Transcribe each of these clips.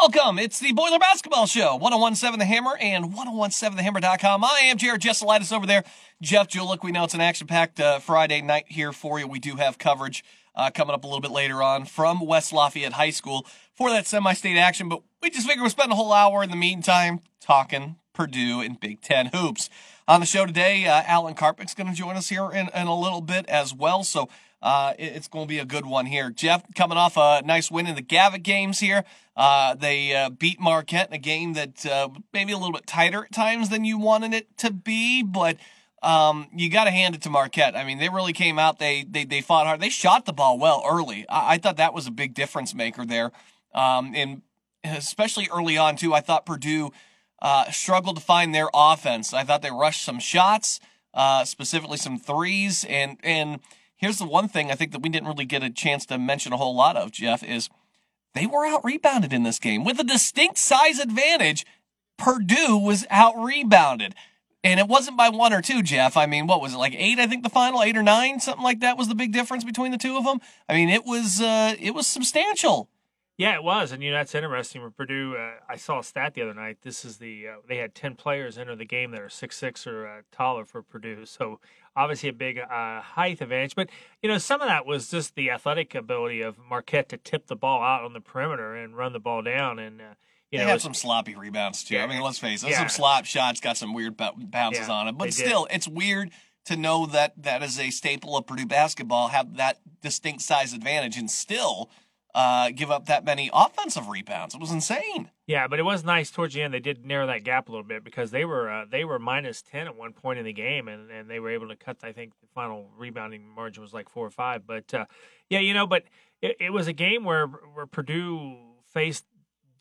Welcome. It's the Boiler Basketball Show, 1017 The Hammer and 1017TheHammer.com. I am Jared Jesselitis over there. Jeff Julik. We know it's an action packed uh, Friday night here for you. We do have coverage uh, coming up a little bit later on from West Lafayette High School for that semi state action, but we just figured we'll spend a whole hour in the meantime talking Purdue and Big Ten hoops. On the show today, uh, Alan Karpick's going to join us here in, in a little bit as well. So, uh, it's going to be a good one here. Jeff coming off a nice win in the Gavitt games here. Uh, they uh, beat Marquette in a game that uh, maybe a little bit tighter at times than you wanted it to be, but um, you got to hand it to Marquette. I mean, they really came out. They they they fought hard. They shot the ball well early. I, I thought that was a big difference maker there. Um, and especially early on too, I thought Purdue uh, struggled to find their offense. I thought they rushed some shots, uh, specifically some threes, and and here's the one thing I think that we didn't really get a chance to mention a whole lot of, Jeff, is they were out rebounded in this game with a distinct size advantage. Purdue was out rebounded. And it wasn't by one or two, Jeff. I mean, what was it like eight? I think the final eight or nine, something like that, was the big difference between the two of them. I mean, it was uh, it was substantial. Yeah, it was, and you know that's interesting. For Purdue, uh, I saw a stat the other night. This is the uh, they had ten players enter the game that are six six or uh, taller for Purdue. So obviously a big uh, height advantage. But you know some of that was just the athletic ability of Marquette to tip the ball out on the perimeter and run the ball down. And uh, you they know, had some sloppy rebounds too. Yeah. I mean, let's face it, Yeah. some slop shots got some weird bou- bounces Yeah, on it. But they did. still, it's weird to know that that is a staple of Purdue basketball, have that distinct size advantage, and still uh, give up that many offensive rebounds. It was insane. Yeah, but it was nice towards the end. They did narrow that gap a little bit because they were uh, they were minus ten at one point in the game, and, and they were able to cut. I think the final rebounding margin was like four or five. But uh, yeah, you know, but it, it was a game where where Purdue faced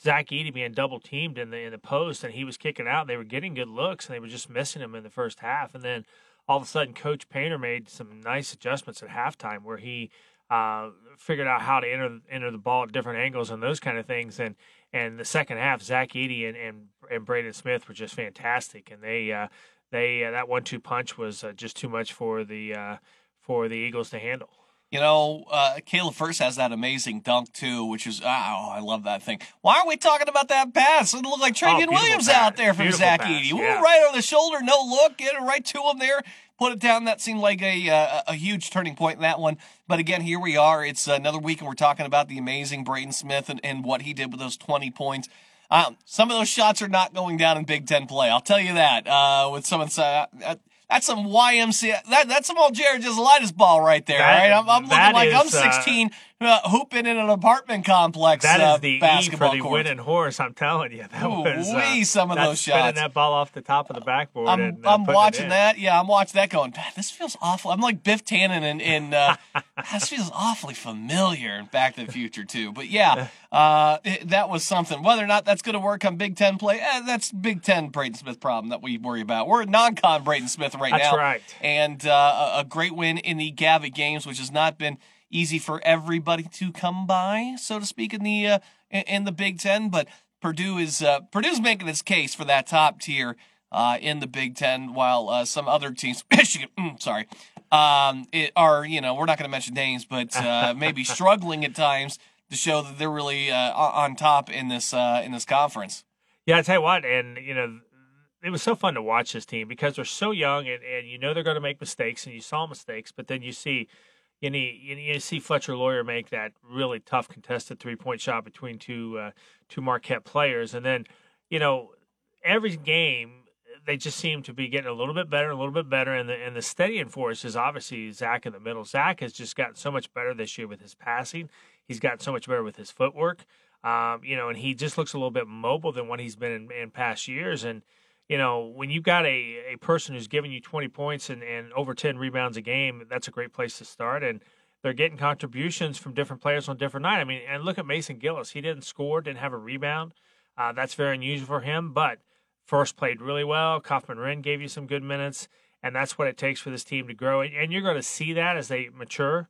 Zach Edey being double teamed in the in the post, and he was kicking out. They were getting good looks, and they were just missing him in the first half. And then all of a sudden, Coach Painter made some nice adjustments at halftime where he uh, figured out how to enter enter the ball at different angles and those kind of things. And and the second half, Zach Edey and and, and Braden Smith were just fantastic, and they uh, they uh, that one two punch was uh, just too much for the uh, for the Eagles to handle. You know, uh, Caleb Furst has that amazing dunk too, which is oh, I love that thing. Why aren't we talking about that pass? It looked like Trevion Oh, Williams pass. out there from Beautiful Zach pass, Edey. Yeah. right on the shoulder, no look, get it right to him there, put it down. That seemed like a uh, a huge turning point in that one. But again, here we are. It's another week, and we're talking about the amazing Braden Smith and, and what he did with those twenty points. Um, some of those shots are not going down in Big Ten play. I'll tell you that. Uh, with some, uh, that's some YMCA. That, that's some old Jared Jezelitis ball right there. That- right, I'm, I'm looking that like I'm is, uh, 16, uh, hooping in an apartment complex. That is uh, the E for the court. winning horse. I'm telling you, that Ooh, was uh, some of that's those spinning shots. that ball off the top of the backboard. I'm, and, uh, I'm watching that. Yeah, I'm watching that going, "Man, this feels awful. I'm like Biff Tannen and, and uh, this feels awfully familiar in Back to the Future, too. But yeah, uh, it, that was something. Whether or not that's going to work on Big Ten play, eh, that's Big Ten Braden Smith problem that we worry about. We're non con Braden Smith right That's now. right. And uh, a, a great win in the Gavitt games, which has not been easy for everybody to come by, so to speak, in the uh, in, the Big Ten. But Purdue is uh, Purdue's making its case for that top tier uh, in the Big Ten, while uh, some other teams, Michigan, mm, sorry, um, it are you know we're not going to mention names, but uh, maybe struggling at times to show that they're really uh, on top in this uh, in this conference. Yeah, I tell you what, and you know, it was so fun to watch this team because they're so young, and, and you know they're going to make mistakes, and you saw mistakes, but then you see, you you, see Fletcher Loyer make that really tough contested three point shot between two uh, two Marquette players, and then you know every game they just seem to be getting a little bit better, a little bit better, and the and the steadying force is obviously Zach in the middle. Zach has just gotten so much better this year with his passing. He's gotten so much better with his footwork. Um, you know, and he just looks a little bit mobile than what he's been in, in past years. And you know, when you've got a, a person who's giving you 20 points and, and over 10 rebounds a game, that's a great place to start. And they're getting contributions from different players on different night. I mean, and look at Mason Gillis. He didn't score, didn't have a rebound. Uh, that's very unusual for him, but Furst played really well. Kaufman-Renn gave you some good minutes, and that's what it takes for this team to grow. And, you're going to see that as they mature.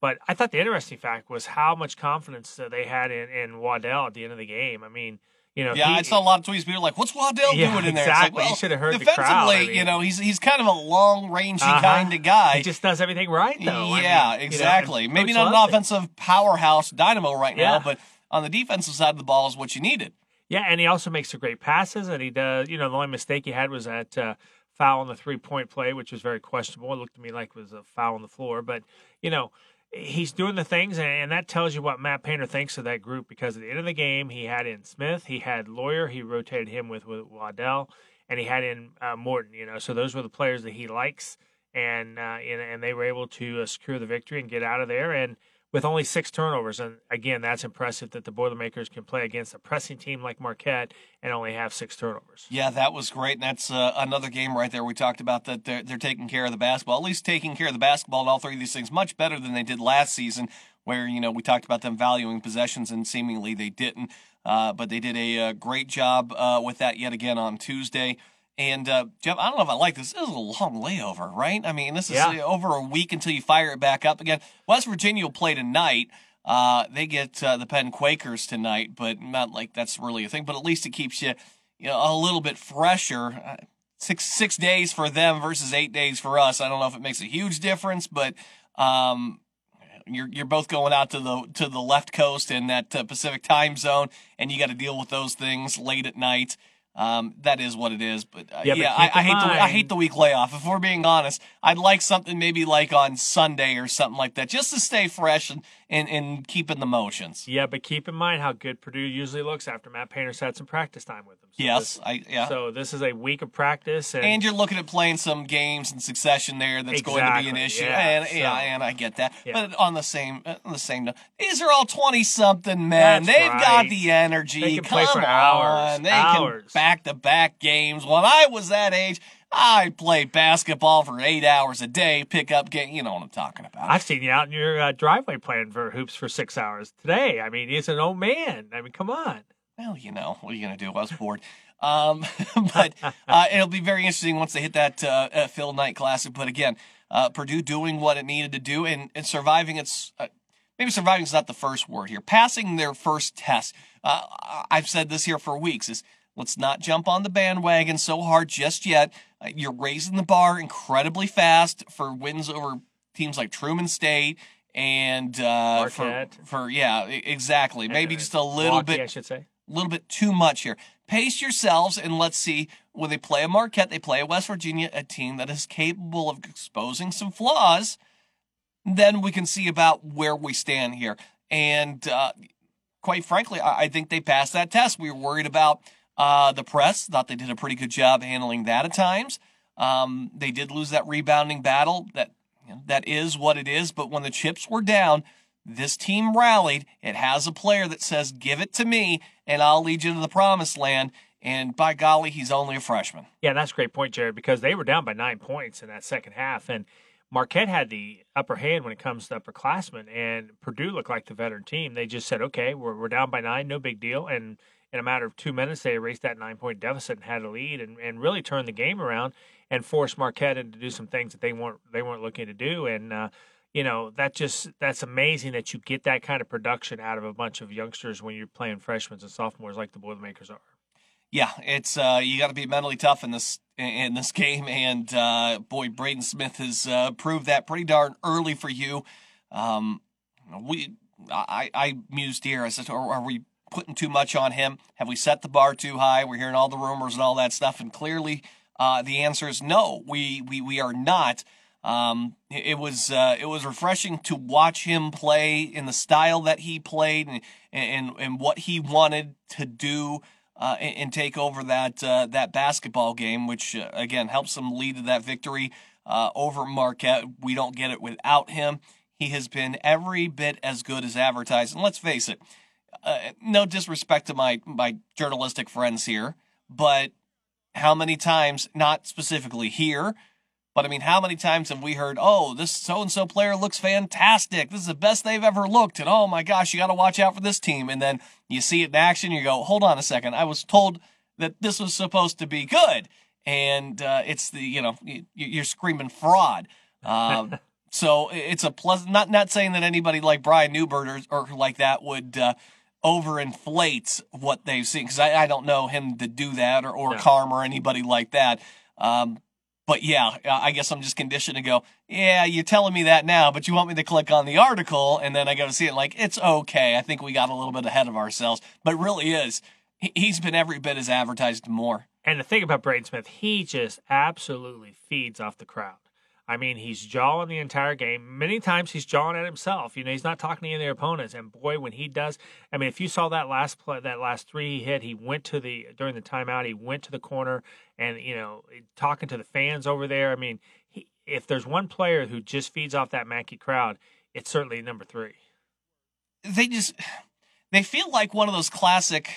But I thought the interesting fact was how much confidence they had in, in Waddell at the end of the game. I mean, you know, Yeah, he- I saw a lot of tweets. People were like, "What's Waddell Yeah, doing in there?" exactly. It's like, You should have heard the defensively, crowd. I mean- you know, he's he's kind of a long rangey Uh-huh. kind of guy. He just does everything right, though. I yeah, mean, you know, exactly. Maybe not an loves it. offensive powerhouse dynamo right now, but on the defensive side of the ball is what you needed. Yeah, and he also makes some great passes, and he does. You know, the only mistake he had was that uh, foul on the three point play, which was very questionable. It looked to me like it was a foul on the floor, but you know, he's doing the things, and that tells you what Matt Painter thinks of that group. Because at the end of the game, he had in Smith, he had Loyer, he rotated him with with Waddell, and he had in uh, Morton. You know, so those were the players that he likes, and uh, and, and they were able to uh, secure the victory and get out of there and with only six turnovers. And again, that's impressive that the Boilermakers can play against a pressing team like Marquette and only have six turnovers. Yeah, that was great. And that's uh, another game right there. We talked about that they're, they're taking care of the basketball, at least taking care of the basketball and all three of these things much better than they did last season, where, you know, we talked about them valuing possessions and seemingly they didn't. Uh, but they did a, a uh, great job uh, with that yet again on Tuesday. And uh, Jeff, I don't know if I like this. This is a long layover, right? I mean, this is yeah. over a week until you fire it back up again. West Virginia will play tonight. Uh, they get uh, the Penn Quakers tonight, but not like that's really a thing. But at least it keeps you, you know, a little bit fresher. Uh, six six days for them versus eight days for us. I don't know if it makes a huge difference, but um, you're you're both going out to the to the left coast in that uh, Pacific time zone, and you got to deal with those things late at night. Um, that is what it is. But uh, yeah, yeah but I, I hate mind. the I hate the week layoff. If we're being honest, I'd like something maybe like on Sunday or something like that, just to stay fresh and and, and keep in the motions. Yeah, but keep in mind how good Purdue usually looks after Matt Painter's had some practice time with them. So yes, this, I yeah. So this is a week of practice, and, and you're looking at playing some games in succession there. That's exactly, going to be an issue, yeah, and so, yeah, and I get that. Yeah. But on the same uh, on the same note, these are all twenty something men. That's They've right. got the energy. They can Come play for on. hours. They hours. can back to back games. When I was that age. I play basketball for eight hours a day, pick up game. You know what I'm talking about. I've seen you out in your uh, driveway playing for hoops for six hours today. I mean, he's an old man. I mean, come on. Well, you know, what are you going to do? I was bored. Um, but uh, it'll be very interesting once they hit that uh, uh, Phil Knight Classic. But again, uh, Purdue doing what it needed to do and, and surviving its. Uh, maybe surviving is not the first word here. Passing their first test. Uh, I've said this here for weeks. Is let's not jump on the bandwagon so hard just yet. You're raising the bar incredibly fast for wins over teams like Truman State and uh, for, for yeah, exactly. Maybe just a little bit. I should say a little bit too much here. Pace yourselves and let's see when they play a Marquette, they play a West Virginia, a team that is capable of exposing some flaws. Then we can see about where we stand here. And uh, quite frankly, I, I think they passed that test. We were worried about uh, the press thought they did a pretty good job handling that at times. Um, they did lose that rebounding battle. That you know, that is what it is. But when the chips were down, this team rallied. It has a player that says, "Give it to me, and I'll lead you to the promised land." And by golly, he's only a freshman. Yeah, that's a great point, Jared, because they were down by nine points in that second half, and Marquette had the upper hand when it comes to upperclassmen, and Purdue looked like the veteran team. They just said, "Okay, we're we're down by nine, no big deal," and in a matter of two minutes, they erased that nine point deficit and had a lead and, and really turned the game around and forced Marquette into do some things that they weren't they weren't looking to do. And uh, you know that just that's amazing that you get that kind of production out of a bunch of youngsters when you're playing freshmen and sophomores like the Boilermakers are. Yeah, it's uh, you got to be mentally tough in this in this game, and uh, boy, Braden Smith has uh, proved that pretty darn early for you. Um, we, I, I mused here. I said, are, are we putting too much on him? Have we set the bar too high? We're hearing all the rumors and all that stuff, and clearly uh, the answer is no. We we we are not. Um, it, was uh, it was refreshing to watch him play in the style that he played and and, and what he wanted to do. Uh, and, and, take over that uh, that basketball game, which uh, again helps them lead to that victory uh, over Marquette. We don't get it without him. He has been every bit as good as advertised. And let's face it, uh, no disrespect to my my journalistic friends here, but how many times, not specifically here, but I mean, how many times have we heard, oh, this so and so player looks fantastic. This is the best they've ever looked. And oh my gosh, you got to watch out for this team. And then you see it in action, you go, hold on a second. I was told that this was supposed to be good. And uh, it's the, you know, you, are screaming fraud. Um, so it's a pleasant, not, not saying that anybody like Brian Neubert or, or like that would, uh, overinflates what they've seen because I, I, don't know him to do that or, or no. Carm or anybody like that. Um, but yeah, I guess I'm just conditioned to go, yeah, you're telling me that now, but you want me to click on the article and then I go to see it. Like, it's okay. I think we got a little bit ahead of ourselves, but really is. He's been every bit as advertised more. And the thing about Braden Smith, he just absolutely feeds off the crowd. I mean, he's jawing the entire game. Many times he's jawing at himself. You know, he's not talking to any of their opponents. And boy, when he does, I mean, if you saw that last play, that last three he hit, he went to the during the timeout. He went to the corner and you know talking to the fans over there. I mean, he, if there's one player who just feeds off that Mackey crowd, it's certainly number three. They just they feel like one of those classic,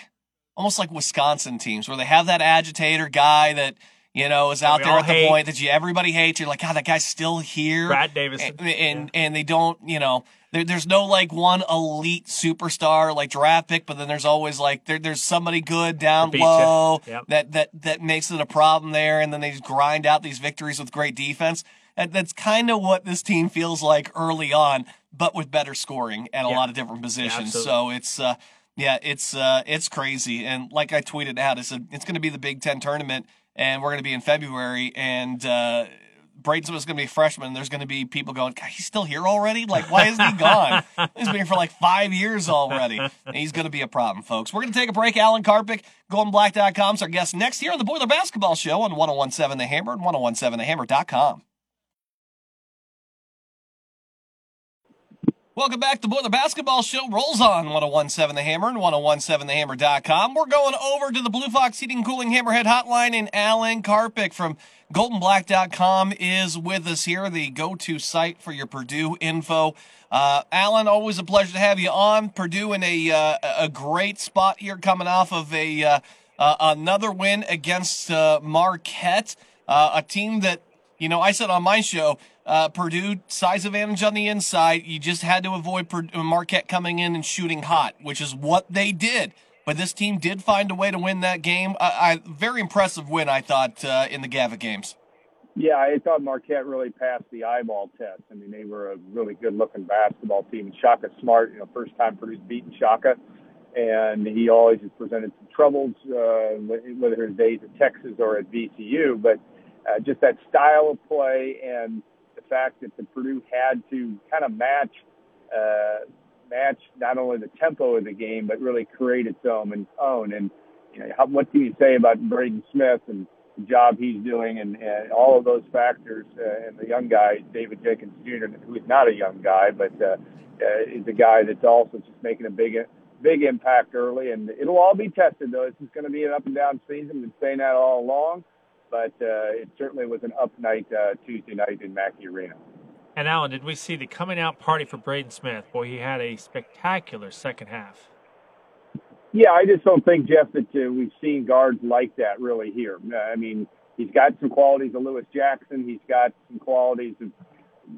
almost like Wisconsin teams where they have that agitator guy that you know, is out there at the point that you everybody hates. You're like, God, that guy's still here. Brad Davison. And and, yeah. and they don't, you know, there, there's no like one elite superstar like draft pick, but then there's always like there, there's somebody good down low yep. that that that makes it a problem there, and then they just grind out these victories with great defense. And that's kind of what this team feels like early on, but with better scoring at a lot of different positions. Yeah, so it's. uh yeah, it's uh, it's crazy, and like I tweeted out, it's a, it's going to be the Big Ten tournament and we're going to be in February, and uh, was going to be a freshman. There's going to be people going, he's still here already? Like, why isn't he gone? he's been here for like five years already. And he's going to be a problem, folks. We're going to take a break. Alan Karpick, GoldenBlack.com is our guest next here on the Boiler Basketball Show on 1017 The Hammer and 1017TheHammer.com. Welcome back to Boiler Basketball Show. Rolls on 1017 The Hammer and 1017TheHammer.com. We're going over to the Blue Fox Heating Cooling Hammerhead Hotline, and Alan Karpick from GoldenBlack.com is with us here, the go to site for your Purdue info. Uh, Alan, always a pleasure to have you on. Purdue in a, uh, a great spot here, coming off of a uh, uh another win against uh, Marquette, uh, a team that, you know, I said on my show, uh, Purdue size advantage on the inside. You just had to avoid uh, Marquette coming in and shooting hot, which is what they did. But this team did find a way to win that game. I, I very impressive win, I thought, uh, in the Gavitt games. Yeah, I thought Marquette really passed the eyeball test. I mean, they were a really good-looking basketball team. Shaka Smart, you know, first time Purdue's beaten Shaka, and he always has presented some troubles, uh, whether his days at Texas or at VCU. But uh, just that style of play and fact that the Purdue had to kind of match uh, match not only the tempo of the game but really create its own and own. And you know, how, what can you say about Braden Smith and the job he's doing and, and all of those factors uh, and the young guy David Jenkins Jr. who is not a young guy but uh, uh, is a guy that's also just making a big big impact early and it'll all be tested though. This is going to be an up and down season. Been saying that all along but uh, it certainly was an up night uh, Tuesday night in Mackey Arena. And Alan, did we see the coming out party for Braden Smith? Boy, he had a spectacular second half. Yeah, I just don't think Jeff that uh, we've seen guards like that really here. I mean, he's got some qualities of Lewis Jackson. He's got some qualities of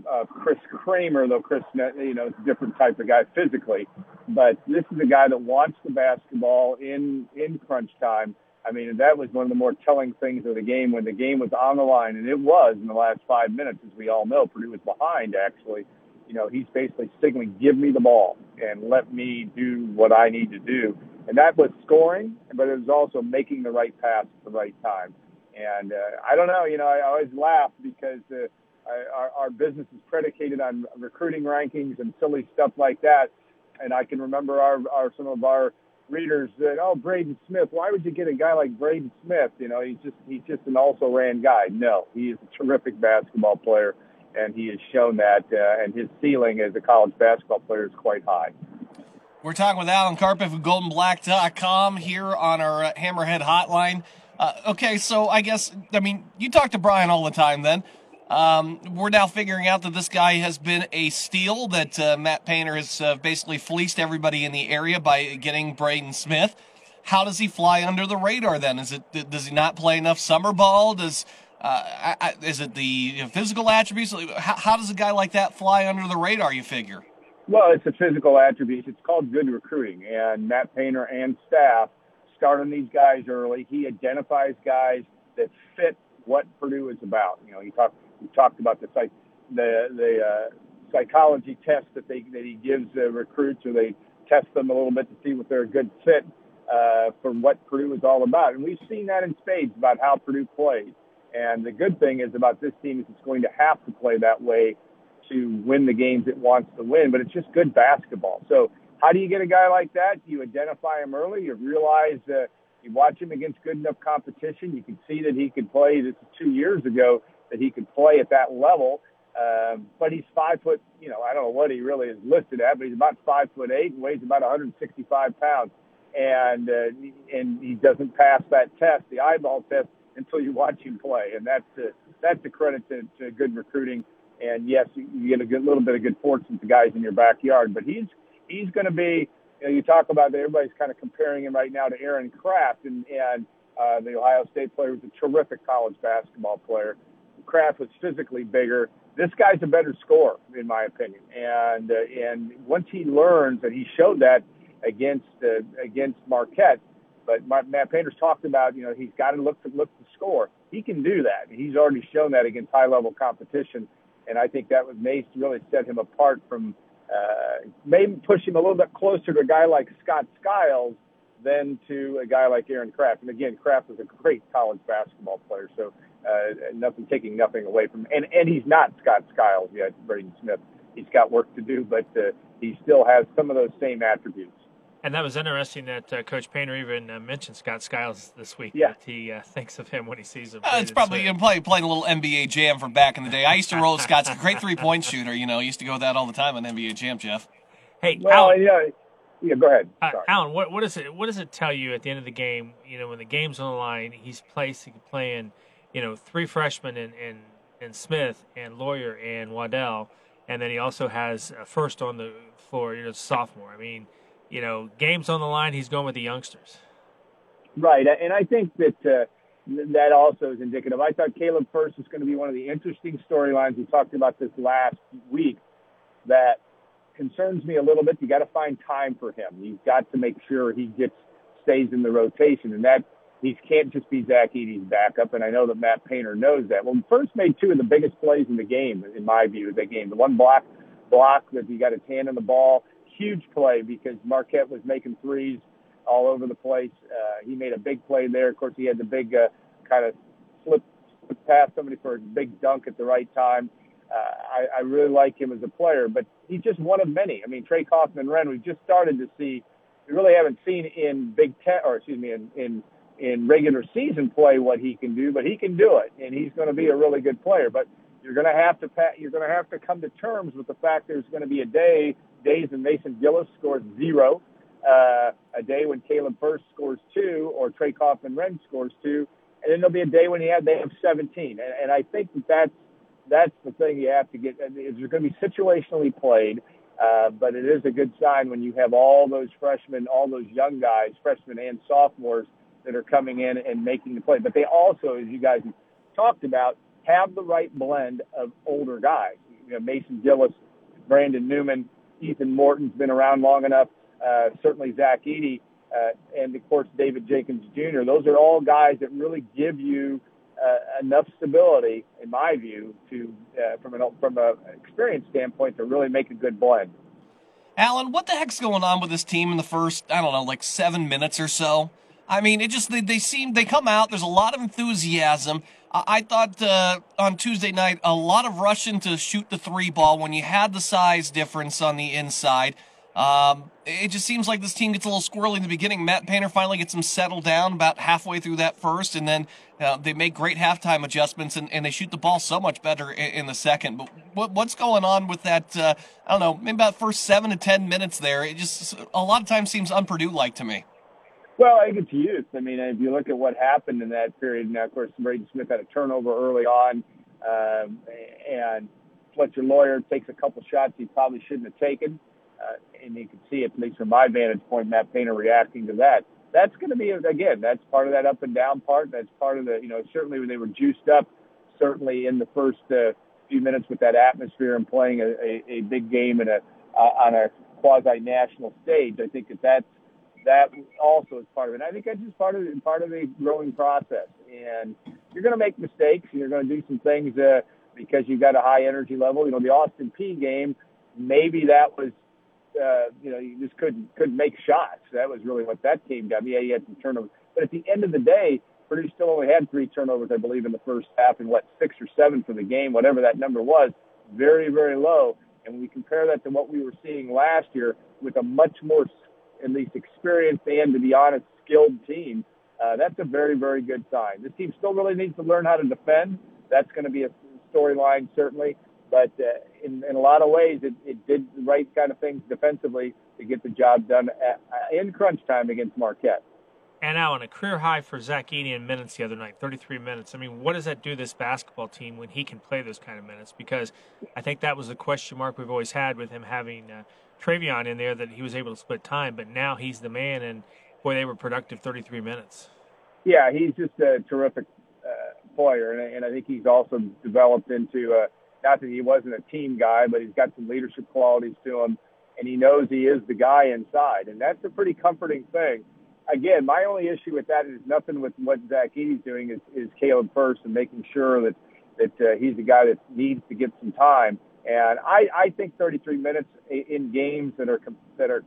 uh, Chris Kramer, though Chris, you know, is a different type of guy physically. But this is a guy that wants the basketball in in crunch time I mean, that was one of the more telling things of the game when the game was on the line, and it was in the last five minutes, as we all know. Purdue was behind, actually. You know, he's basically signaling, give me the ball and let me do what I need to do. And that was scoring, but it was also making the right pass at the right time. And uh, I don't know, you know, I always laugh because uh, our, our business is predicated on recruiting rankings and silly stuff like that. And I can remember our, our some of our readers that, oh, Braden Smith, why would you get a guy like Braden Smith? You know, he's just he's just an also ran guy. No, he is a terrific basketball player, and he has shown that, uh, and his ceiling as a college basketball player is quite high. We're talking with Alan Karpick of GoldenBlack.com here on our uh, Hammerhead Hotline. Uh, okay, so I guess I mean you talk to Brian all the time then. Um, we're now figuring out that this guy has been a steal, that uh, Matt Painter has uh, basically fleeced everybody in the area by getting Braden Smith. How does he fly under the radar then? Is it does he not play enough summer ball? Does uh, I, is it the physical attributes? How, how does a guy like that fly under the radar? You figure? Well, it's a physical attribute. It's called good recruiting, and Matt Painter and staff start on these guys early. He identifies guys that fit what Purdue is about. You know, he talked we talked about the psych, the the uh, psychology test that they that he gives the recruits, or they test them a little bit to see if they're a good fit uh, for what Purdue is all about. And we've seen that in spades about how Purdue plays. And the good thing is about this team is it's going to have to play that way to win the games it wants to win, but it's just good basketball. So how do you get a guy like that? You identify him early. You realize uh, you watch him against good enough competition. You can see that he could play. This is two years ago that he could play at that level. Um, but he's five foot. You know, I don't know what he really is listed at, but he's about five foot eight and weighs about 165 pounds. And uh, and he doesn't pass that test, the eyeball test, until you watch him play. And that's a, that's a credit to, to good recruiting. And yes, you get a good little bit of good fortune to guys in your backyard. But he's he's going to be. You, know, you talk about that. Everybody's kind of comparing him right now to Aaron Craft, and and uh, the Ohio State player was a terrific college basketball player. Craft was physically bigger. This guy's a better scorer, in my opinion. And uh, and once he learns, and he showed that against uh, against Marquette, but my, Matt Painter's talked about, you know, he's got to look to look to score. He can do that. He's already shown that against high level competition, and I think that would Mace really set him apart from uh, maybe push him a little bit closer to a guy like Scott Skiles than to a guy like Aaron Craft. And again, Craft was a great college basketball player, so uh, nothing taking nothing away from him. And and he's not Scott Skiles yet, Braden Smith. He's got work to do, but uh, he still has some of those same attributes. And that was interesting that uh, Coach Painter even uh, mentioned Scott Skiles this week. Yeah. That he uh, thinks of him when he sees him. Uh, it's probably you know, playing, playing a little NBA Jam from back in the day. I used to roll Scott's a great three point shooter. You know, I used to go with that all the time on NBA Jam, Jeff. Hey, well, Alan, yeah, yeah. Go ahead. Uh, Alan, what what does it what does it tell you at the end of the game? You know, when the game's on the line, he's placing playing, you know, three freshmen and and and Smith and Loyer and Waddell, and then he also has Furst on the floor. You know, sophomore. I mean you know, games on the line, he's going with the youngsters. Right, and I think that uh, that also is indicative. I thought Caleb Furst was going to be one of the interesting storylines. We talked about this last week. That concerns me a little bit. You got to find time for him. You've got to make sure he gets stays in the rotation, and that he can't just be Zach Edey's backup. And I know that Matt Painter knows that. Well, Furst made two of the biggest plays in the game, in my view, of that game. The one block block that he got his hand on the ball huge play because Marquette was making threes all over the place. Uh, he made a big play there. Of course, he had the big uh, kind of slip, past somebody for a big dunk at the right time. Uh, I, I really like him as a player, but he's just one of many. I mean, Trey Kaufman-Renn, we just started to see. We really haven't seen in Big Ten, or excuse me, in in in regular season play what he can do, but he can do it, and he's going to be a really good player. But you're going to have to you're going to have to come to terms with the fact there's going to be a day days when Mason Gillis scores zero, uh, a day when Caleb Furst scores two, or Trey Kaufman-Renn scores two, and then there'll be a day when he had they have 17. And, and I think that that's that's the thing you have to get. It's going to be situationally played, uh, but it is a good sign when you have all those freshmen, all those young guys, freshmen and sophomores, that are coming in and making the play. But they also, as you guys talked about, have the right blend of older guys. You know, Mason Gillis, Brandon Newman, Ethan Morton's been around long enough. Uh, certainly Zach Edey, uh, and of course David Jenkins Jr. Those are all guys that really give you uh, enough stability, in my view, to uh, from an from a experience standpoint to really make a good blend. Alan, what the heck's going on with this team in the first I don't know like seven minutes or so? I mean, it just they, they seem they come out. There's a lot of enthusiasm. I, I thought uh, on Tuesday night a lot of rushing to shoot the three ball when you had the size difference on the inside. Um, it just seems like this team gets a little squirrely in the beginning. Matt Painter finally gets them settled down about halfway through that first, and then uh, they make great halftime adjustments and, and, they shoot the ball so much better in, in the second. But what, what's going on with that? Uh, I don't know, maybe about first seven to ten minutes there. It just a lot of times seems unPurdue like to me. Well, I think it's youth. I mean, if you look at what happened in that period, now of course Braden Smith had a turnover early on, um, and Fletcher Loyer takes a couple shots he probably shouldn't have taken, uh, and you can see at least from my vantage point, Matt Painter reacting to that. That's going to be again, that's part of that up and down part. That's part of the, you know, certainly when they were juiced up, certainly in the first uh, few minutes with that atmosphere and playing a, a, a big game in a uh, on a quasi national stage. I think that that's that also is part of it. I think that's just part of the, part of the growing process. And you're going to make mistakes, and you're going to do some things uh, because you've got a high energy level. You know, the Austin Peay game, maybe that was, uh, you know, you just couldn't couldn't make shots. That was really what that came down. Yeah, you had some turnovers, but at the end of the day, Purdue still only had three turnovers, I believe, in the first half, and what six or seven for the game, whatever that number was, very very low. And when we compare that to what we were seeing last year with a much more, at least experienced and, to be honest, skilled team, uh, that's a very, very good sign. This team still really needs to learn how to defend. That's going to be a storyline, certainly. But uh, in, in a lot of ways, it, it did the right kind of things defensively to get the job done at, uh, in crunch time against Marquette. And Alan, a career high for Zach Edey in minutes the other night, 33 minutes. I mean, what does that do this basketball team when he can play those kind of minutes? Because I think that was a question mark we've always had with him having uh, Trevion in there that he was able to split time, but now he's the man, and boy, they were productive 33 minutes. Yeah, he's just a terrific uh, player, and, and I think he's also developed into a, not that he wasn't a team guy, but he's got some leadership qualities to him, and he knows he is the guy inside, and that's a pretty comforting thing again, my only issue with that is nothing with what Zach Edey's doing is, is Caleb Furst and making sure that that uh, he's the guy that needs to get some time. And I, I think 33 minutes in games that are that are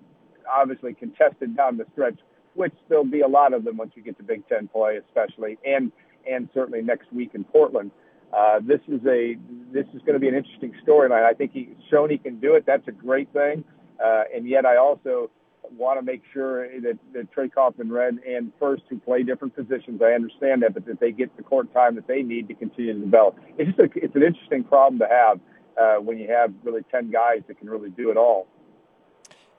obviously contested down the stretch, which there'll be a lot of them once you get to Big Ten play, especially and and certainly next week in Portland. Uh, this is a this is going to be an interesting storyline. I think he's shown he can do it. That's a great thing. Uh, and yet, I also want to make sure that, that Trey Kaufman-Renn and Furst who play different positions. I understand that, but that they get the court time that they need to continue to develop. It's just a, it's an interesting problem to have uh, when you have really ten guys that can really do it all.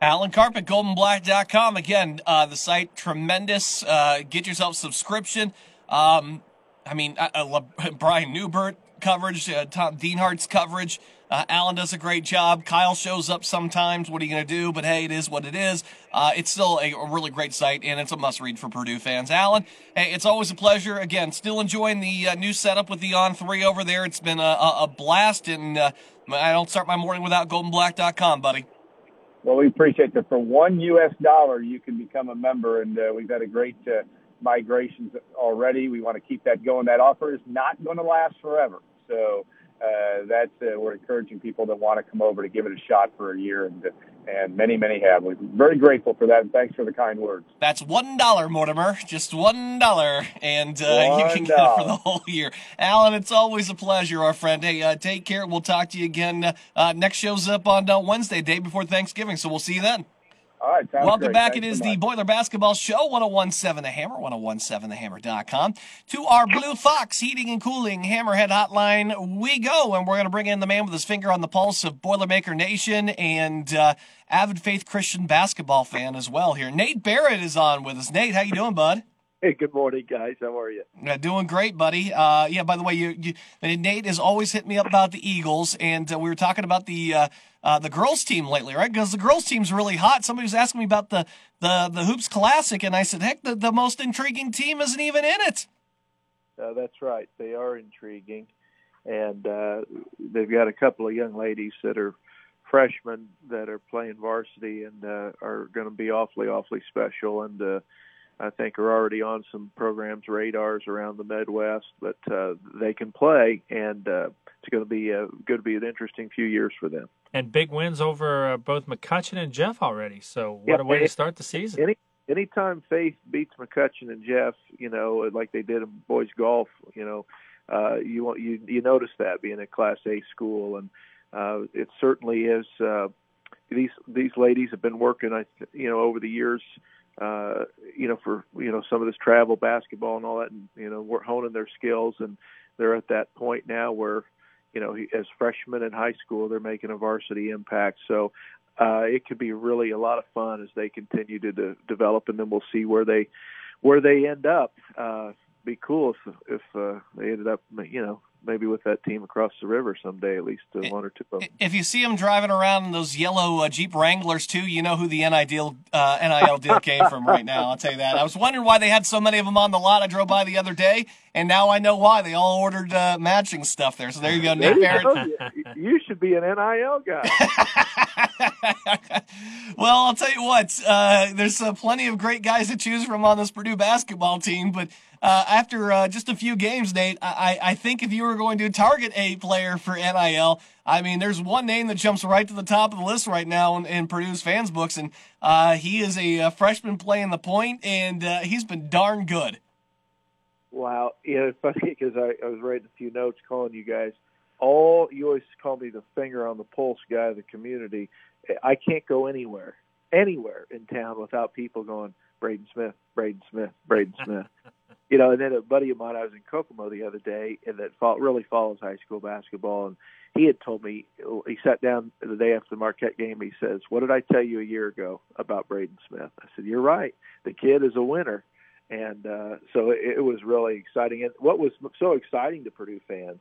Alan Karpick, goldenblack.com. Again, uh, the site, tremendous. Uh, get yourself subscription. Um, I mean, Brian Neubert coverage, uh, Tom Dienhart's coverage. Uh, Alan does a great job. Kyle shows up sometimes. What are you going to do? But hey, it is what it is. Uh, it's still a, a, really great site, and it's a must read for Purdue fans. Alan, hey, it's always a pleasure. Again, still enjoying the uh, new setup with the On 3 over there. It's been a, a, a blast, and uh, I don't start my morning without goldenblack.com, buddy. Well, we appreciate that. For one U.S. dollar, you can become a member, and uh, we've had a great uh, migrations already. We want to keep that going. That offer is not going to last forever. So uh, that's uh, we're encouraging people that want to come over to give it a shot for a year, and and many many have. We're very grateful for that, and thanks for the kind words. That's one dollar, Mortimer, just one dollar, and uh, you can get it for the whole year. Alan, it's always a pleasure, our friend. Hey, uh, take care. We'll talk to you again. Uh, next show's up on uh, Wednesday, day before Thanksgiving, so we'll see you then. All right, Welcome great. back. Thanks it is so the Boiler Basketball Show, 1017 The Hammer, 1017thehammer.com. To our Blue Fox Heating and Cooling Hammerhead Hotline, we go. And we're going to bring in the man with his finger on the pulse of Boilermaker Nation and uh, avid Faith Christian basketball fan as well here. Nate Barrett is on with us. Nate, how you doing, bud? Hey, good morning, guys. How are you? Uh, doing great, buddy. Uh, yeah, by the way, you, you, Nate has always hit me up about the Eagles, and uh, we were talking about the uh, uh, the girls team lately, right? Because the girls team's really hot. Somebody was asking me about the the the hoops classic, and I said, heck, the, the most intriguing team isn't even in it. Uh, that's right. They are intriguing, and they've got a couple of young ladies that are freshmen that are playing varsity and are going to be awfully, awfully special, and I think are already on some programs radars around the Midwest, but uh, they can play, and uh, it's going to be uh, going to be an interesting few years for them. And big wins over uh, both McCutcheon and Jeff already. So what yeah, a way to start the season. Any anytime Faith beats McCutcheon and Jeff, you know, like they did in boys golf, you know, uh, you you you notice that being a Class A school, and uh, it certainly is. Uh, these these ladies have been working, I you know, over the years uh, you know, for you know some of this travel basketball and all that, and you know, we're honing their skills, and they're at that point now where, you know, as freshmen in high school, they're making a varsity impact. So uh, it could be really a lot of fun as they continue to de- develop, and then we'll see where they where they end up. Uh, be cool if if uh, they ended up, you know, maybe with that team across the river someday, at least uh, one or two of them. If you see them driving around in those yellow uh, Jeep Wranglers too, you know who the NIL, uh, NIL deal came from right now. I'll tell you that. I was wondering why they had so many of them on the lot. I drove by the other day, and now I know why. They all ordered uh, matching stuff there. So there you go, Nick Barrett. You should be an NIL guy. well, I'll tell you what. Uh, there's uh, plenty of great guys to choose from on this Purdue basketball team, but uh, after uh, just a few games, Nate, I, I think if you were going to target a player for NIL, I mean, there's one name that jumps right to the top of the list right now in, in Purdue's fans' books, and uh, he is a, freshman playing the point, and uh, he's been darn good. Wow, yeah, it's funny because I, I was writing a few notes calling you guys. All you always call me the finger on the pulse guy of the community. I can't go anywhere, anywhere in town without people going Braden Smith, Braden Smith, Braden Smith. you know, and then a buddy of mine, I was in Kokomo the other day, and that really follows high school basketball, and he had told me he sat down the day after the Marquette game. He says, "What did I tell you a year ago about Braden Smith?" I said, "You're right. The kid is a winner." And uh, so it, it was really exciting. And what was so exciting to Purdue fans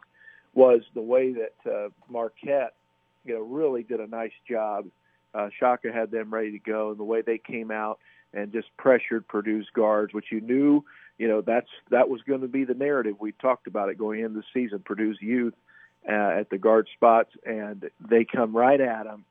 was the way that uh, Marquette, you know, really did a nice job. Uh, Shaka had them ready to go, and the way they came out and just pressured Purdue's guards, which you knew, you know, that's that was going to be the narrative. We talked about it going into the season. Purdue's youth uh, at the guard spots, and they come right at them.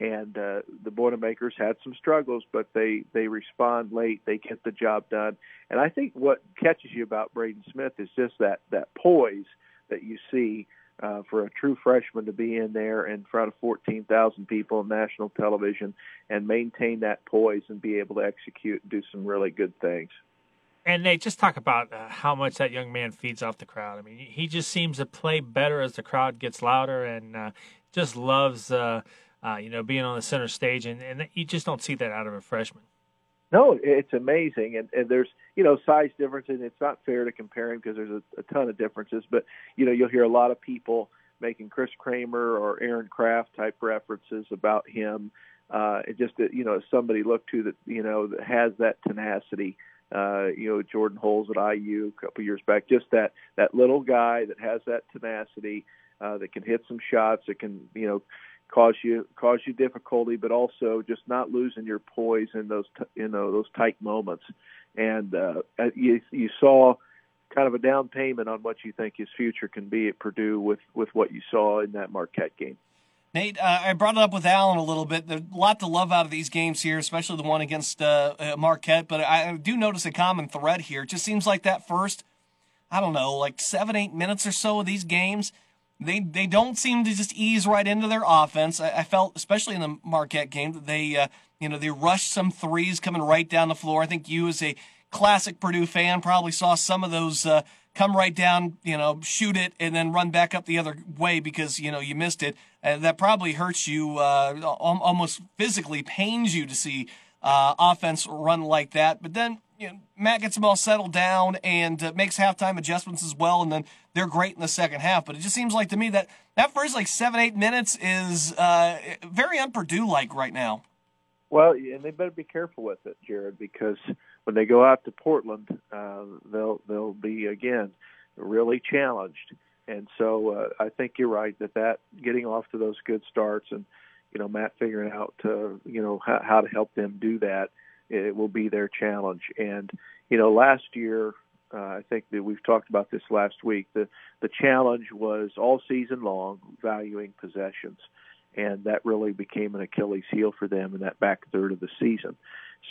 And uh, the Boilermakers had some struggles, but they they respond late. They get the job done. And I think what catches you about Braden Smith is just that that poise that you see uh, for a true freshman to be in there in front of 14,000 people on national television and maintain that poise and be able to execute and do some really good things. And they just talk about uh, how much that young man feeds off the crowd. I mean, he just seems to play better as the crowd gets louder, and uh, just loves, uh, uh, you know, being on the center stage. And, and you just don't see that out of a freshman. No, it's amazing, and, and there's you know size differences. It's not fair to compare him because there's a, a ton of differences. But you know you'll hear a lot of people making Chris Kramer or Aaron Craft type references about him. Uh, it just you know somebody look to that you know that has that tenacity. Uh, you know Jordan Hulls at IU a couple years back, just that that little guy that has that tenacity, uh, that can hit some shots, that can you know cause you cause you difficulty, but also just not losing your poise in those t- you know those tight moments. And uh, you you saw kind of a down payment on what you think his future can be at Purdue with with what you saw in that Marquette game. Nate, uh, I brought it up with Alan a little bit. There's a lot to love out of these games here, especially the one against uh, uh Marquette. But I do notice a common thread here. It just seems like that first, I don't know, like seven, eight minutes or so of these games – they they don't seem to just ease right into their offense. I, I felt, especially in the Marquette game, that they uh, you know they rushed some threes coming right down the floor. I think you, as a classic Purdue fan, probably saw some of those uh, come right down, you know, shoot it and then run back up the other way because you know you missed it. Uh, that probably hurts you, uh, almost physically pains you to see uh, offense run like that. But then you know, Matt gets them all settled down and uh, makes halftime adjustments as well, and then they're great in the second half. But it just seems like to me that that first like seven eight minutes is uh, very unpurdue like right now. Well, and they better be careful with it, Jared, because when they go out to Portland, uh, they'll they'll be again really challenged. And so uh, I think you're right that that getting off to those good starts and you know Matt figuring out uh, you know how, how to help them do that it will be their challenge. And you know last year uh, I think that we've talked about this last week. The the challenge was all season long valuing possessions, and that really became an Achilles heel for them in that back third of the season.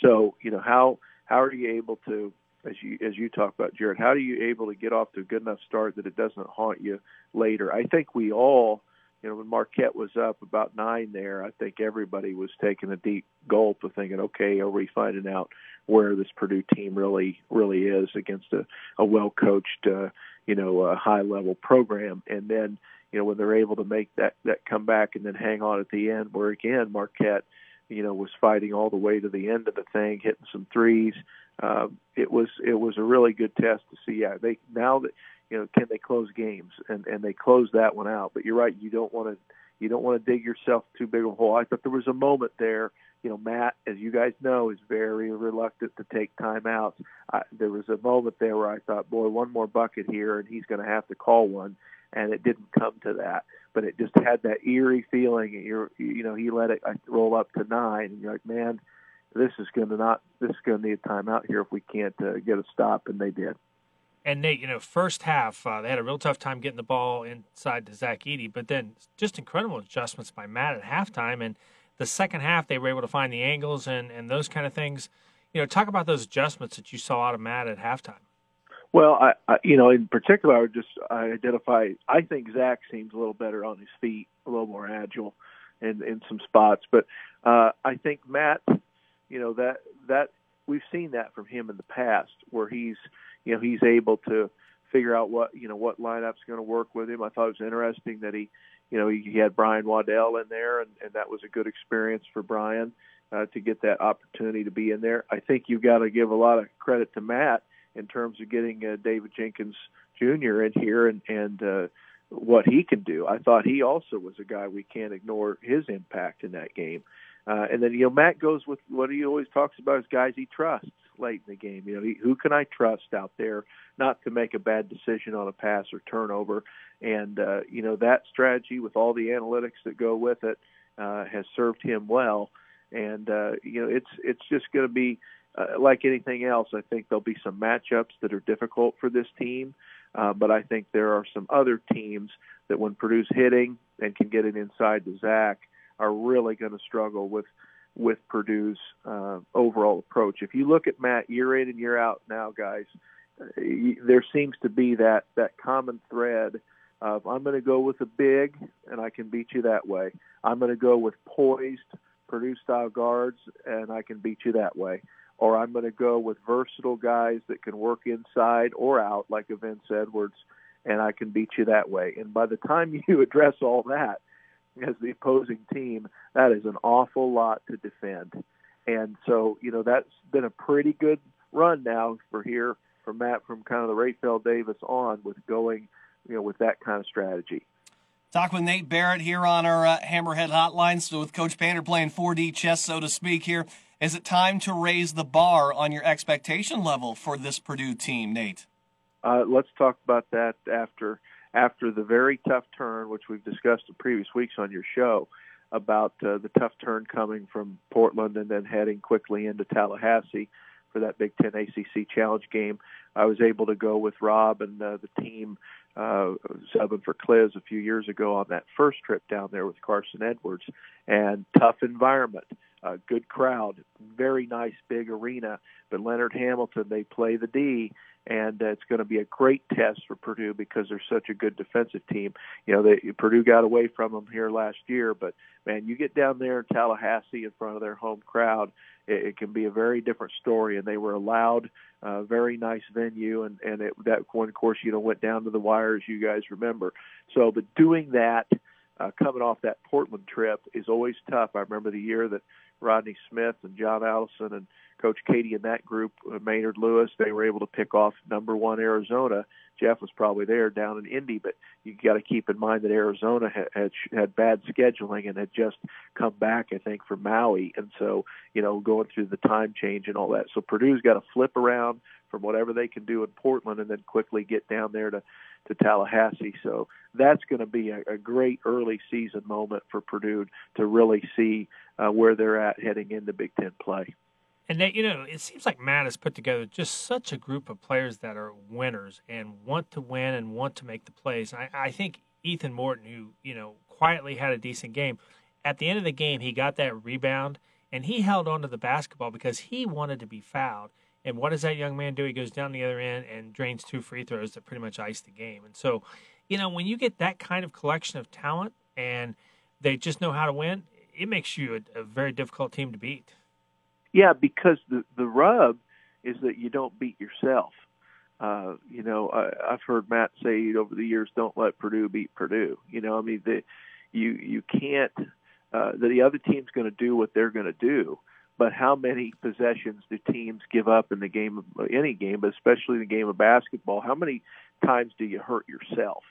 So you know how how are you able to as you as you talk about Jared, how are you able to get off to a good enough start that it doesn't haunt you later? I think we all you know, when Marquette was up about nine there, I think everybody was taking a deep gulp of thinking, okay, are we finding out where this Purdue team really, really is against a, a well-coached, uh, you know, a high-level program? And then, you know, when they're able to make that that comeback and then hang on at the end, where again Marquette, you know, was fighting all the way to the end of the thing, hitting some threes. Uh, it was it was a really good test to see. Yeah, they now that you know, can they close games? And and they closed that one out. But you're right, you don't want to you don't want to dig yourself too big of a hole. I thought there was a moment there. You know, Matt, as you guys know, is very reluctant to take timeouts. I, there was a moment there where I thought, boy, one more bucket here, and he's going to have to call one, and it didn't come to that. But it just had that eerie feeling. And you're, you know, he let it roll up to nine, and you're like, man, this is going to not, this is going to need a timeout here if we can't uh, get a stop, and they did. And Nate, you know, first half uh, they had a real tough time getting the ball inside to Zach Edey, but then just incredible adjustments by Matt at halftime. And the second half they were able to find the angles and and those kind of things. You know, talk about those adjustments that you saw out of Matt at halftime. Well, I, I you know, in particular, I would just I identify. I think Zach seems a little better on his feet, a little more agile, in in some spots. But uh, I think Matt, you know that that we've seen that from him in the past, where he's you know he's able to figure out what you know what lineup's going to work with him. I thought it was interesting that he you know he, he had Brian Waddell in there, and, and that was a good experience for Brian uh, to get that opportunity to be in there. I think you've got to give a lot of credit to Matt in terms of getting uh, David Jenkins Jr. in here and and uh, what he can do. I thought he also was a guy we can't ignore his impact in that game. Uh, and then you know Matt goes with what he always talks about is guys he trusts late in the game. You know, he, who can I trust out there not to make a bad decision on a pass or turnover? And uh, you know that strategy with all the analytics that go with it uh, has served him well. And uh, you know it's it's just going to be uh, like anything else. I think there'll be some matchups that are difficult for this team. Uh, but I think there are some other teams that, when Purdue's hitting and can get it inside to Zach, are really going to struggle with with Purdue's uh, overall approach. If you look at Matt year in and year out now, guys, uh, there seems to be that that common thread of I'm going to go with a big and I can beat you that way. I'm going to go with poised Purdue style guards and I can beat you that way or I'm going to go with versatile guys that can work inside or out, like a Vince Edwards, and I can beat you that way. And by the time you address all that as the opposing team, that is an awful lot to defend. And so, you know, that's been a pretty good run now for here for Matt from kind of the Rapheal Davis on with going, you know, with that kind of strategy. Talk with Nate Barrett here on our uh, Hammerhead Hotline. So with Coach Painter playing 4D chess, so to speak, here is it time to raise the bar on your expectation level for this Purdue team, Nate? Uh, let's talk about that after after the very tough turn, which we've discussed in previous weeks on your show, about uh, the tough turn coming from Portland and then heading quickly into Tallahassee for that Big Ten ACC Challenge game. I was able to go with Rob and uh, the team uh, subbing for Cliz a few years ago on that first trip down there with Carson Edwards, and tough environment a good crowd, very nice big arena. But Leonard Hamilton, they play the D, and uh, it's going to be a great test for Purdue because they're such a good defensive team. You know, they, Purdue got away from them here last year, but man, you get down there in Tallahassee in front of their home crowd, it, it can be a very different story. And they were allowed a uh, very nice venue, and and it, that one of course, you know, went down to the wire as you guys remember. So, but doing that. Uh, coming off that Portland trip is always tough. I remember the year that Rodney Smith and John Allison and Coach Keady and that group, uh, Maynard Lewis, they were able to pick off number one Arizona. Jeff was probably there down in Indy, but you got to keep in mind that Arizona had, had had bad scheduling and had just come back, I think, from Maui, and so you know going through the time change and all that. So Purdue's got to flip around from whatever they can do in Portland and then quickly get down there to to Tallahassee. So that's going to be a, a great early season moment for Purdue to really see uh, where they're at heading into Big Ten play. And that, you know, it seems like Matt has put together just such a group of players that are winners and want to win and want to make the plays. I, I think Ethan Morton, who you know quietly had a decent game, at the end of the game he got that rebound and he held on to the basketball because he wanted to be fouled. And what does that young man do? He goes down the other end and drains two free throws that pretty much ice the game. And so, you know, when you get that kind of collection of talent and they just know how to win, it makes you a, a very difficult team to beat. Yeah, because the the rub is that you don't beat yourself. Uh, you know, I, I've heard Matt say over the years, "Don't let Purdue beat Purdue." You know, I mean, the, you you can't. Uh, the other team's going to do what they're going to do, but how many possessions do teams give up in the game of any game, but especially the game of basketball? How many times do you hurt yourself?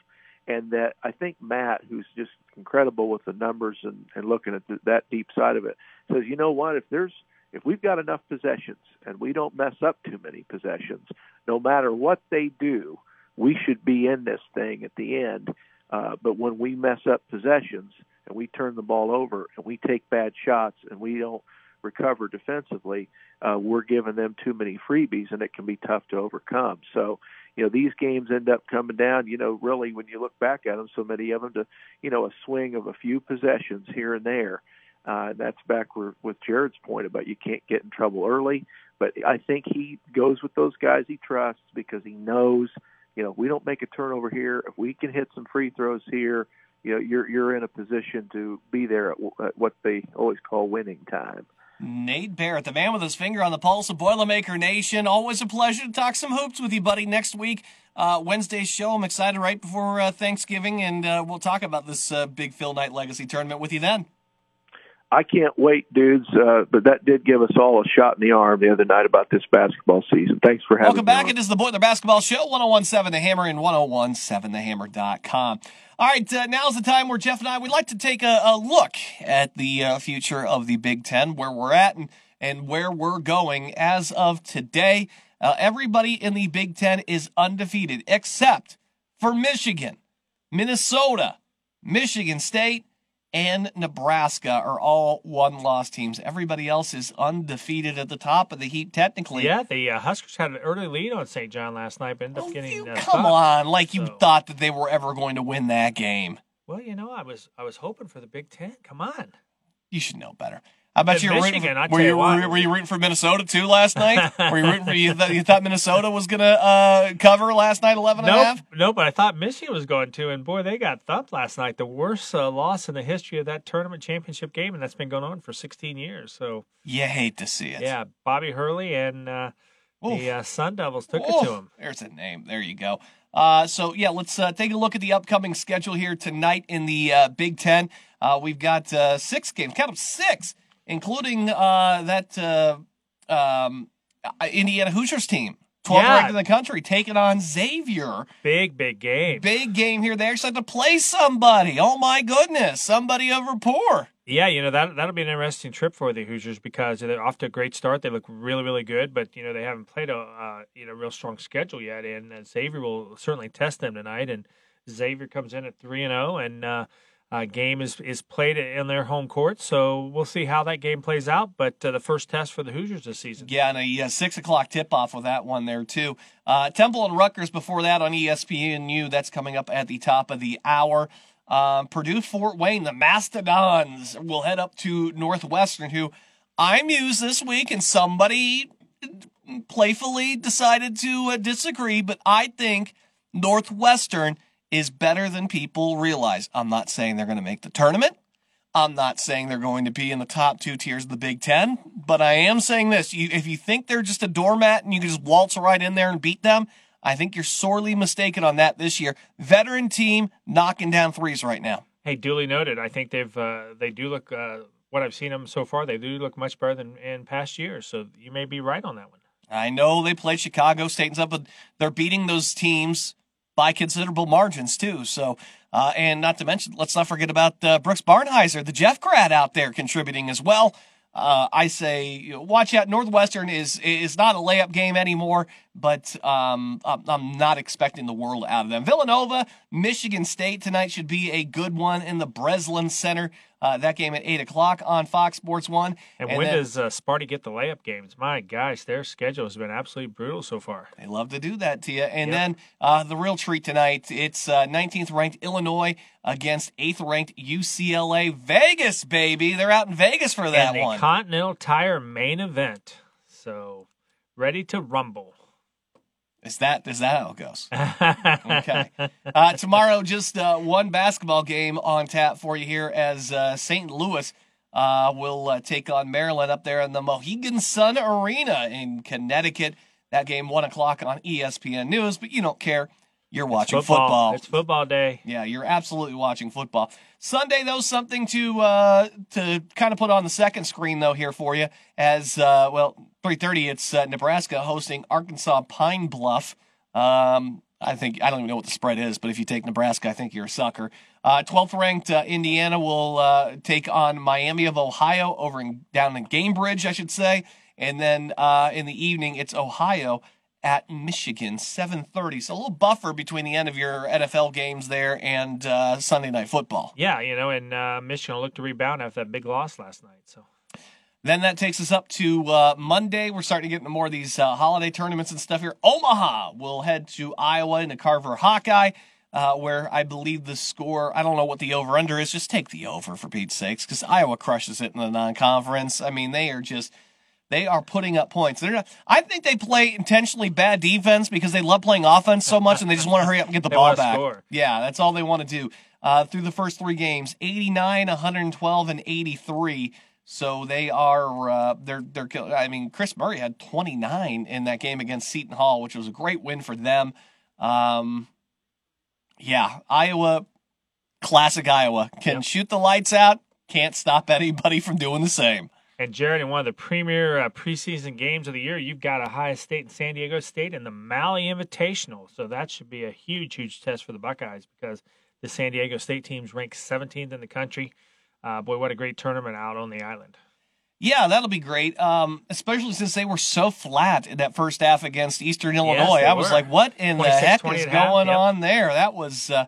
and that I think Matt, who's just incredible with the numbers and, and looking at the, that deep side of it, says, you know what? If there's if we've got enough possessions and we don't mess up too many possessions, no matter what they do, we should be in this thing at the end. Uh, but when we mess up possessions and we turn the ball over and we take bad shots and we don't recover defensively, uh, we're giving them too many freebies and it can be tough to overcome. So you know these games end up coming down you know really when you look back at them so many of them to you know a swing of a few possessions here and there uh that's back where, with Jared's point about you can't get in trouble early but I think he goes with those guys he trusts because he knows you know we don't make a turnover here if we can hit some free throws here you know you're you're in a position to be there at, at what they always call winning time Nate Barrett, the man with his finger on the pulse of Boilermaker Nation. Always a pleasure to talk some hoops with you, buddy. Next week, uh, Wednesday's show. I'm excited right before uh, Thanksgiving, and uh, we'll talk about this uh, big Phil Knight Legacy tournament with you then. I can't wait, dudes. Uh, but that did give us all a shot in the arm the other night about this basketball season. Thanks for having Welcome me. Welcome back. on. It is the Boiler Basketball Show, 1017 The Hammer and 1017thehammer.com. All right, uh, now's the time where Jeff and I would like to take a, a look at the uh, future of the Big Ten, where we're at and, and where we're going as of today. Uh, everybody in the Big Ten is undefeated except for Michigan, Minnesota, Michigan State, and Nebraska are all one loss teams. Everybody else is undefeated at the top of the heap, technically. Yeah, the uh, Huskers had an early lead on St. John last night, but ended up Oh, getting you- uh, come on, like you So- thought that they were ever going to win that game. Well, you know, I was I was hoping for the Big Ten. Come on. You should know better. I bet you were rooting. Michigan, For, were you were, were you rooting for Minnesota too last night? were you rooting for you? Thought, you thought Minnesota was gonna uh, cover last night, 11 and a half? nope. But I thought Michigan was going to, and boy, they got thumped last night. The worst uh, loss in the history of that tournament championship game, and that's been going on for 16 years. So, You hate to see it. yeah, Bobby Hurley and uh, the uh, Sun Devils took Oof. it to him. There's a name. There you go. Uh, so yeah, let's uh, take a look at the upcoming schedule here tonight in the uh, Big Ten. Uh, we've got uh, six games, count them six, including uh, that uh, um, uh, Indiana Hoosiers team, 12th Yeah. ranked in the country, taking on Xavier. Big, big game. Big game here. They actually have to play somebody. Oh my goodness, somebody of rapport. Yeah, you know that that'll be an interesting trip for the Hoosiers because they're off to a great start. They look really, really good, but you know they haven't played a uh, you know real strong schedule yet. And uh, Xavier will certainly test them tonight. And Xavier comes in at three and zero, and uh, game is is played in their home court. So we'll see how that game plays out. But uh, the first test for the Hoosiers this season. Yeah, and a six o'clock tip off with that one there too. Uh, Temple and Rutgers before that on ESPNU. That's coming up at the top of the hour. Um, Purdue Fort Wayne, the Mastodons will head up to Northwestern, who I mused this week, and somebody playfully decided to uh, disagree, but I think Northwestern is better than people realize. I'm not saying they're going to make the tournament. I'm not saying they're going to be in the top two tiers of the Big Ten, but I am saying this. You, if you think they're just a doormat and you can just waltz right in there and beat them, I think you're sorely mistaken on that this year. Veteran team knocking down threes right now. Hey, duly noted. I think they've uh, they do look uh, what I've seen them so far. They do look much better than in past years. So you may be right on that one. I know they played Chicago State and stuff, but they're beating those teams by considerable margins too. So, uh, and not to mention, let's not forget about uh, Brooks Barnhizer, the Jeff grad out there contributing as well. Uh, I say, watch out. Northwestern is is not a layup game anymore, but um, I'm not expecting the world out of them. Villanova, Michigan State tonight should be a good one in the Breslin Center. Uh, that game at eight o'clock on Fox Sports One. And, And when then- does uh, Sparty get the layup games? My gosh, their schedule has been absolutely brutal so far. They love to do that to you. And Yep. then uh, the real treat tonight, it's uh, 19th ranked Illinois against 8th ranked UCLA. Vegas, baby. They're out in Vegas for that and one. Continental Tire main event. So ready to rumble. Is that is that how it goes? Okay. Uh, tomorrow, just uh, one basketball game on tap for you here as uh, St. Louis uh, will uh, take on Maryland up there in the Mohegan Sun Arena in Connecticut. That game, 1 o'clock on ESPN News, but you don't care. You're watching football. It's football day. Yeah, you're absolutely watching football. Sunday, though, something to uh, to kind of put on the second screen though here for you. As uh, well, three thirty, it's uh, Nebraska hosting Arkansas Pine Bluff. Um, I think I don't even know what the spread is, but if you take Nebraska, I think you're a sucker. Uh, 12th ranked uh, Indiana will uh, take on Miami of Ohio over in, down in Gainbridge, I should say, and then uh, in the evening it's Ohio at Michigan, 7:30. So a little buffer between the end of your NFL games there and uh, Sunday night football. Yeah, you know, and Michigan will look to rebound after that big loss last night. So Then that takes us up to uh, Monday. We're starting to get into more of these uh, holiday tournaments and stuff here. Omaha will head to Iowa in into Carver Hawkeye, uh, where I believe the score, I don't know what the over under is. Just take the over for Pete's sakes, because Iowa crushes it in the non conference. I mean, they are just. They are putting up points. They're not, I think they play intentionally bad defense because they love playing offense so much and they just want to hurry up and get the ball back. score. Yeah, that's all they want to do. Uh, through the first three games 89, 112, and 83. So they are uh, they're they're. I mean, Kris Murray had 29 in that game against Seton Hall, which was a great win for them. Um, yeah, Iowa, classic Iowa can Yep. shoot the lights out, can't stop anybody from doing the same. And Jared, in one of the premier uh, preseason games of the year, you've got Ohio State and San Diego State in the Maui Invitational. So that should be a huge, huge test for the Buckeyes because the San Diego State team's ranked 17th in the country. Uh, boy, what a great tournament out on the island. Yeah, that'll be great. Um, especially since they were so flat in that first half against Eastern Illinois. they I was were. like, what in the heck is and a half, going yep. on there? That was, uh,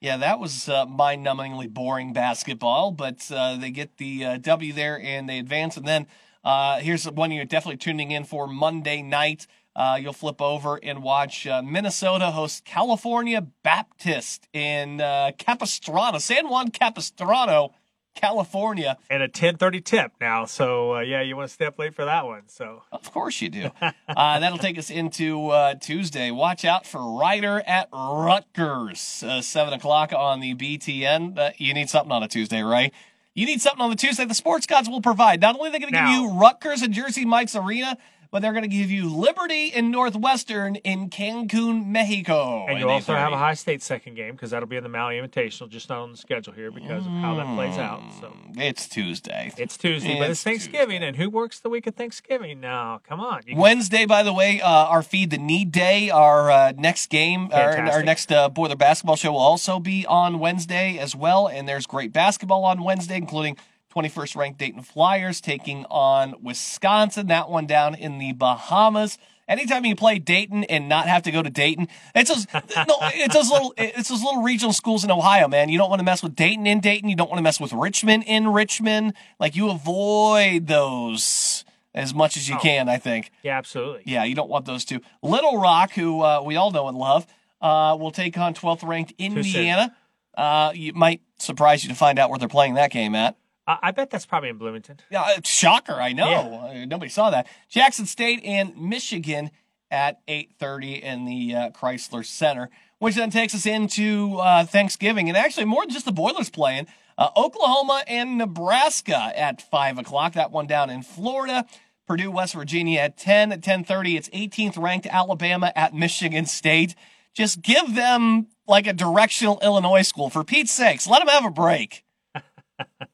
yeah, that was uh, mind numbingly boring basketball, but uh, they get the uh, W there and they advance. And then uh, here's one you're definitely tuning in for Monday night. Uh, you'll flip over and watch uh, Minnesota host California Baptist in uh, Capistrano, San Juan Capistrano, California. And a 10:30 tip now. So uh, yeah, you want to stay up late for that one. So Of course you do. uh, that'll take us into uh, Tuesday. Watch out for Rider at Rutgers, uh, 7 o'clock on the BTN. Uh, you need something on a Tuesday, right? You need something on the Tuesday. The sports gods will provide. Not only are they going to give you Rutgers and Jersey Mike's Arena, but they're going to give you Liberty and Northwestern in Cancun, Mexico. and you'll also have a Ohio State second game because that'll be in the Maui Invitational, just not on the schedule here because of how that plays out. So It's Tuesday. it's Tuesday, but It's it's Thanksgiving, and who works the week of Thanksgiving? Now, come on. You Wednesday, by the way, uh, our feed the need day, our uh, next game, our, our next uh, Boiler basketball show will also be on Wednesday as well. And there's great basketball on Wednesday, including 21st ranked Dayton Flyers taking on Wisconsin. That one down in the Bahamas. Anytime you play Dayton and not have to go to Dayton, it's those, no, it's those little, it's those little regional schools in Ohio, man. You don't want to mess with Dayton in Dayton. You don't want to mess with Richmond in Richmond. Like you avoid those as much as you Oh. can, I think. yeah, absolutely. Yeah, you don't want those two. Little Rock, who uh, we all know and love, uh, will take on 12th ranked. Indiana. Uh, you might surprise you to find out where they're playing that game at. I, I bet that's probably in Bloomington. Yeah, shocker, I know. Yeah. Uh, nobody saw that. Jackson State and Michigan at 8:30 in the uh, Crisler Center, which then takes us into uh, Thanksgiving, and actually more than just the Boilers playing. Uh, Oklahoma and Nebraska at five o'clock. That one down in Florida. Purdue, West Virginia at 10. At 10:30, it's 18th ranked Alabama at Michigan State. Just give them like a directional Illinois school for Pete's sakes. Let them have a break.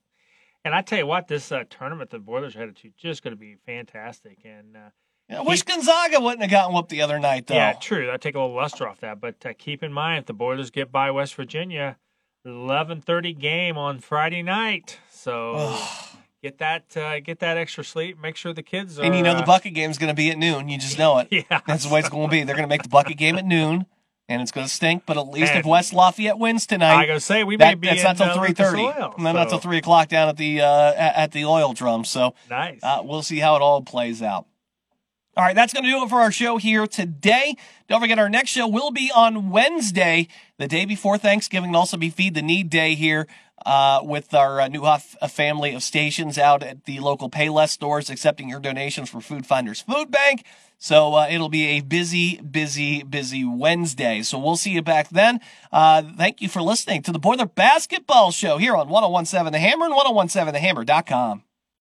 And I tell you what, this uh, tournament the Boilers are headed to just going to be fantastic. And uh, I wish Gonzaga wouldn't have gotten whooped the other night, though. yeah, true. I take a little luster off that, but uh, keep in mind if the Boilers get by West Virginia, eleven thirty game on Friday night. So get that uh, get that extra sleep. Make sure the kids are. And you know the uh, bucket game's going to be at noon. You just know it. Yeah, That's the way it's going to be. They're going to make the bucket game at noon, and it's going to stink. But at least if West Lafayette wins tonight, I gotta say we may that, be that's in, not till three thirty, three thirty. No, not so- till three o'clock down at the uh, at the oil drum. So Nice. uh, we'll see how it all plays out. All right, that's going to do it for our show here today. Don't forget, our next show will be on Wednesday, the day before Thanksgiving. It'll also be Feed the Need Day here uh, with our uh, Neuhoff uh, family of stations out at the local Payless stores, accepting your donations for Food Finders Food Bank. So uh, it'll be a busy, busy, busy Wednesday. So we'll see you back then. Uh, thank you for listening to the Boiler Basketball Show here on 1017 The Hammer and 1017thehammer.com.